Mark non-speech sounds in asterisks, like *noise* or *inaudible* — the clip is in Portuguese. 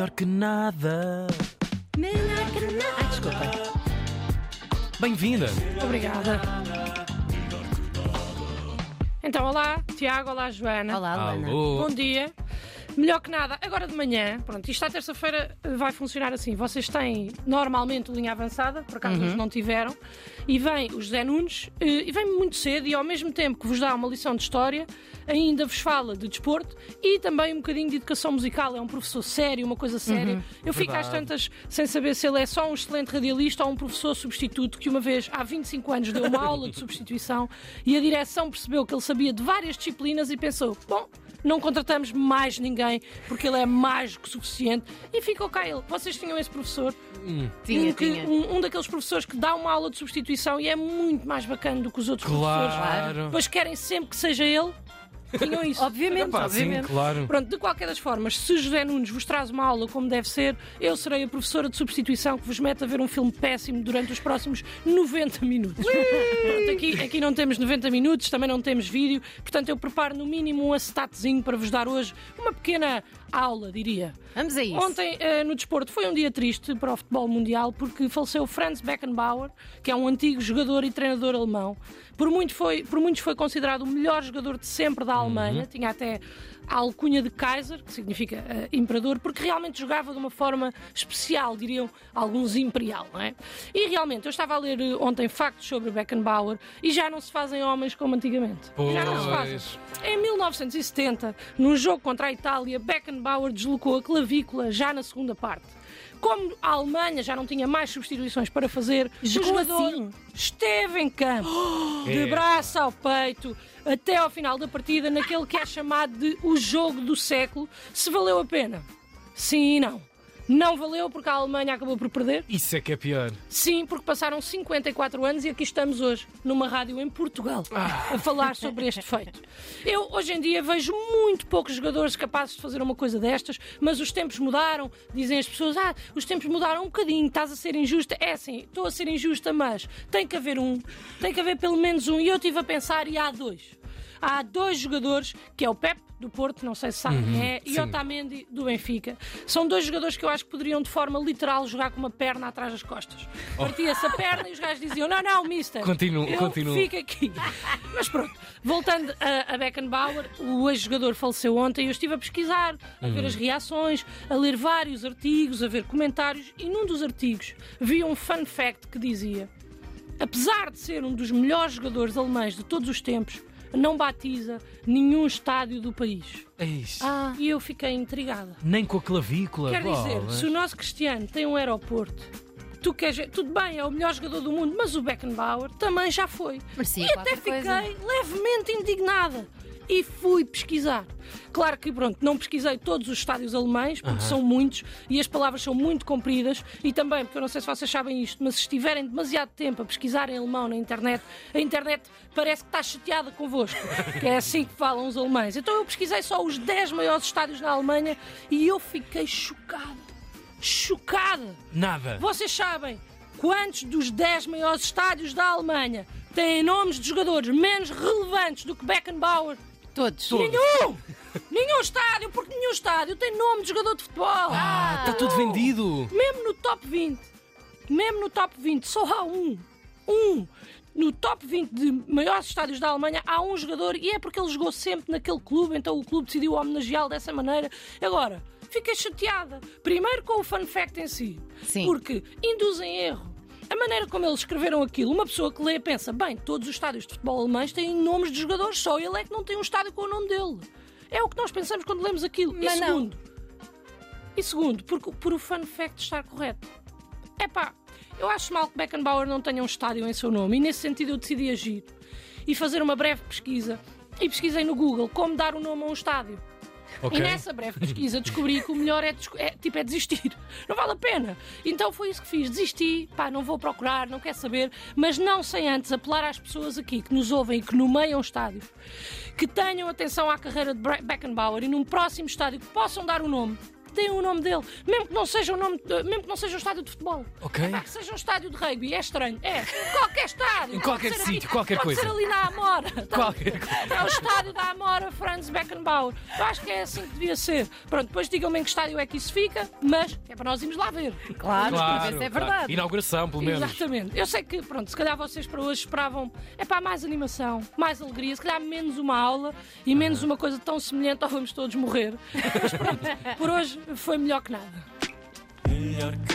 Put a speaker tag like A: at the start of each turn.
A: melhor que nada.
B: Ai, desculpa.
A: Bem-vinda.
B: Obrigada. Então, olá, Tiago, olá, Joana.
C: Olá, Luana.
A: Alô.
B: Bom dia. Melhor que nada, agora de manhã, pronto, isto à terça-feira vai funcionar assim. Vocês têm normalmente linha avançada, por acaso hoje não tiveram, e vem o José Nunes, eh, e vem muito cedo, e ao mesmo tempo que vos dá uma lição de história, ainda vos fala de desporto e também um bocadinho de educação musical. É um professor sério, uma coisa séria. Eu fico às
A: Verdade.
B: tantas sem saber se ele é só um excelente radialista ou um professor substituto que uma vez, há 25 anos, deu uma aula de substituição e a direção percebeu que ele sabia de várias disciplinas e pensou: bom. Não contratamos mais ninguém porque ele é mais que suficiente e ficou cá ele. Vocês tinham esse professor?
C: Tinha,
B: um, que-
C: tinha.
B: um- um daqueles professores que dá uma aula de substituição e é muito mais bacana do que os outros professores.
A: Claro.
B: Depois querem sempre que seja ele. Tinham *laughs* isso.
C: Obviamente,
A: Epá, sim,
C: obviamente.
A: claro.
B: Pronto, de qualquer das formas, se José Nunes vos traz uma aula como deve ser, eu serei a professora de substituição que vos mete a ver um filme péssimo durante os próximos 90 minutos. *laughs* Pronto, aqui, aqui não temos 90 minutos, também não temos vídeo, portanto eu preparo no mínimo um acetatezinho para vos dar hoje uma pequena aula, diria.
C: Vamos a isso.
B: Ontem, eh, no desporto, foi um dia triste para o futebol mundial porque faleceu Franz Beckenbauer, que é um antigo jogador e treinador alemão. Por, muito foi, por muitos foi considerado o melhor jogador de sempre da Alemanha, tinha até a alcunha de Kaiser, que significa eh, imperador, porque realmente jogava de uma forma especial, diriam alguns imperial, não é? E realmente, eu estava a ler eh, ontem factos sobre Beckenbauer e já não se fazem homens como antigamente. Já não se fazem.
A: Pois.
B: Em 1970, num jogo contra a Itália, Beckenbauer deslocou a clavícula já na segunda parte. Como a Alemanha já não tinha mais substituições para fazer,
C: Jogou
B: o jogador
C: assim?
B: esteve em campo, *gasps* de
A: É.
B: braço ao peito, até ao final da partida, naquele que é chamado de o jogo do século. Se valeu a pena? Sim e não. Não valeu porque a Alemanha acabou por perder?
A: Isso é que é pior.
B: Sim, porque passaram 54 anos e aqui estamos hoje, numa rádio em Portugal, a falar sobre este feito. Eu, hoje em dia, vejo muito poucos jogadores capazes de fazer uma coisa destas, mas os tempos mudaram. Dizem as pessoas, ah, os tempos mudaram um bocadinho, estás a ser injusta. É assim, estou a ser injusta, mas tem que haver um, tem que haver pelo menos um. E eu estive a pensar, e há dois. Há dois jogadores, que é o Pep, do Porto, não sei se sabem quem é, e
A: sim.
B: Otamendi, do Benfica. São dois jogadores que eu acho que poderiam, de forma literal, jogar com uma perna atrás das costas. Partia-se a perna e os gajos diziam: Não, não, mister.
A: Continua,
B: eu
A: continua.
B: Fico aqui. Mas pronto, voltando a, a Beckenbauer, o ex-jogador faleceu ontem e eu estive a pesquisar, a ver as reações, a ler vários artigos, a ver comentários, e num dos artigos vi um fun fact que dizia: apesar de ser um dos melhores jogadores alemães de todos os tempos, não batiza nenhum estádio do país.
A: Eish.
B: Ah, e eu fiquei intrigada.
A: Nem com a clavícula.
B: Quer dizer,
A: bolas.
B: se o nosso Cristiano tem um aeroporto, tu queres. Tudo bem, é o melhor jogador do mundo, mas o Beckenbauer também já foi.
C: Merecia
B: e até
C: qualquer coisa.
B: fiquei levemente indignada. E fui pesquisar. Claro que, pronto, não pesquisei todos os estádios alemães, porque são muitos e as palavras são muito compridas. E também, porque eu não sei se vocês sabem isto, mas se estiverem demasiado tempo a pesquisar em alemão na internet, a internet parece que está chateada convosco. Que é assim que falam os alemães. Então eu pesquisei só os 10 maiores estádios na Alemanha e eu fiquei chocada. Chocada!
A: Nada.
B: Vocês sabem quantos dos 10 maiores estádios da Alemanha têm nomes de jogadores menos relevantes do que Beckenbauer?
C: Todos.
B: Nenhum! Nenhum estádio, porque nenhum estádio tem nome de jogador de futebol.
A: Ah, está tudo vendido.
B: Mesmo no top 20, mesmo no top 20, só há um. Um. No top 20 de maiores estádios da Alemanha há um jogador e é porque ele jogou sempre naquele clube, então o clube decidiu homenageá-lo dessa maneira. Agora, fiquei chateada. Primeiro com o fun fact em si,
C: Sim.
B: porque induz em erro. A maneira como eles escreveram aquilo, uma pessoa que lê pensa, bem, todos os estádios de futebol alemães têm nomes de jogadores, só ele é que não tem um estádio com o nome dele. É o que nós pensamos quando lemos aquilo. e
C: Mas não.
B: segundo, e segundo, porque, por o fun fact estar correto. É pá, eu acho mal que Beckenbauer não tenha um estádio em seu nome e nesse sentido eu decidi agir e fazer uma breve pesquisa. E pesquisei no Google como dar o nome a um estádio.
A: Ok.
B: E nessa breve pesquisa descobri que o melhor é, é, tipo, é desistir. *laughs* Não vale a pena. Então foi isso que fiz. Desisti, pá, não vou procurar, não quero saber, mas não sem antes apelar às pessoas aqui que nos ouvem e que nomeiam estádios, que tenham atenção à carreira de Beckenbauer e num próximo estádio que possam dar o nome. Que deem o nome dele, mesmo que não seja o nome, mesmo que não seja um estádio de futebol.
A: Ok.
B: Epá, que seja um estádio de rugby, é estranho. É, qualquer estádio.
A: Em qualquer sítio, qualquer
B: pode
A: coisa.
B: ser ali na Amora. *laughs*
A: Qualquer
B: É o estádio da Amora Franz Beckenbauer. Eu acho que é assim que devia ser. Pronto, depois digam-me em que estádio é que isso fica, mas é para nós irmos lá ver.
C: Claro, para ver
A: Claro,
C: se é
A: claro.
C: verdade.
A: Inauguração, pelo menos.
B: Exatamente. Eu sei que, pronto, se calhar vocês para hoje esperavam é para mais animação, mais alegria, se calhar menos uma aula e menos uma coisa tão semelhante ao vamos todos morrer. Mas pronto, por hoje foi melhor que nada.
D: melhor que.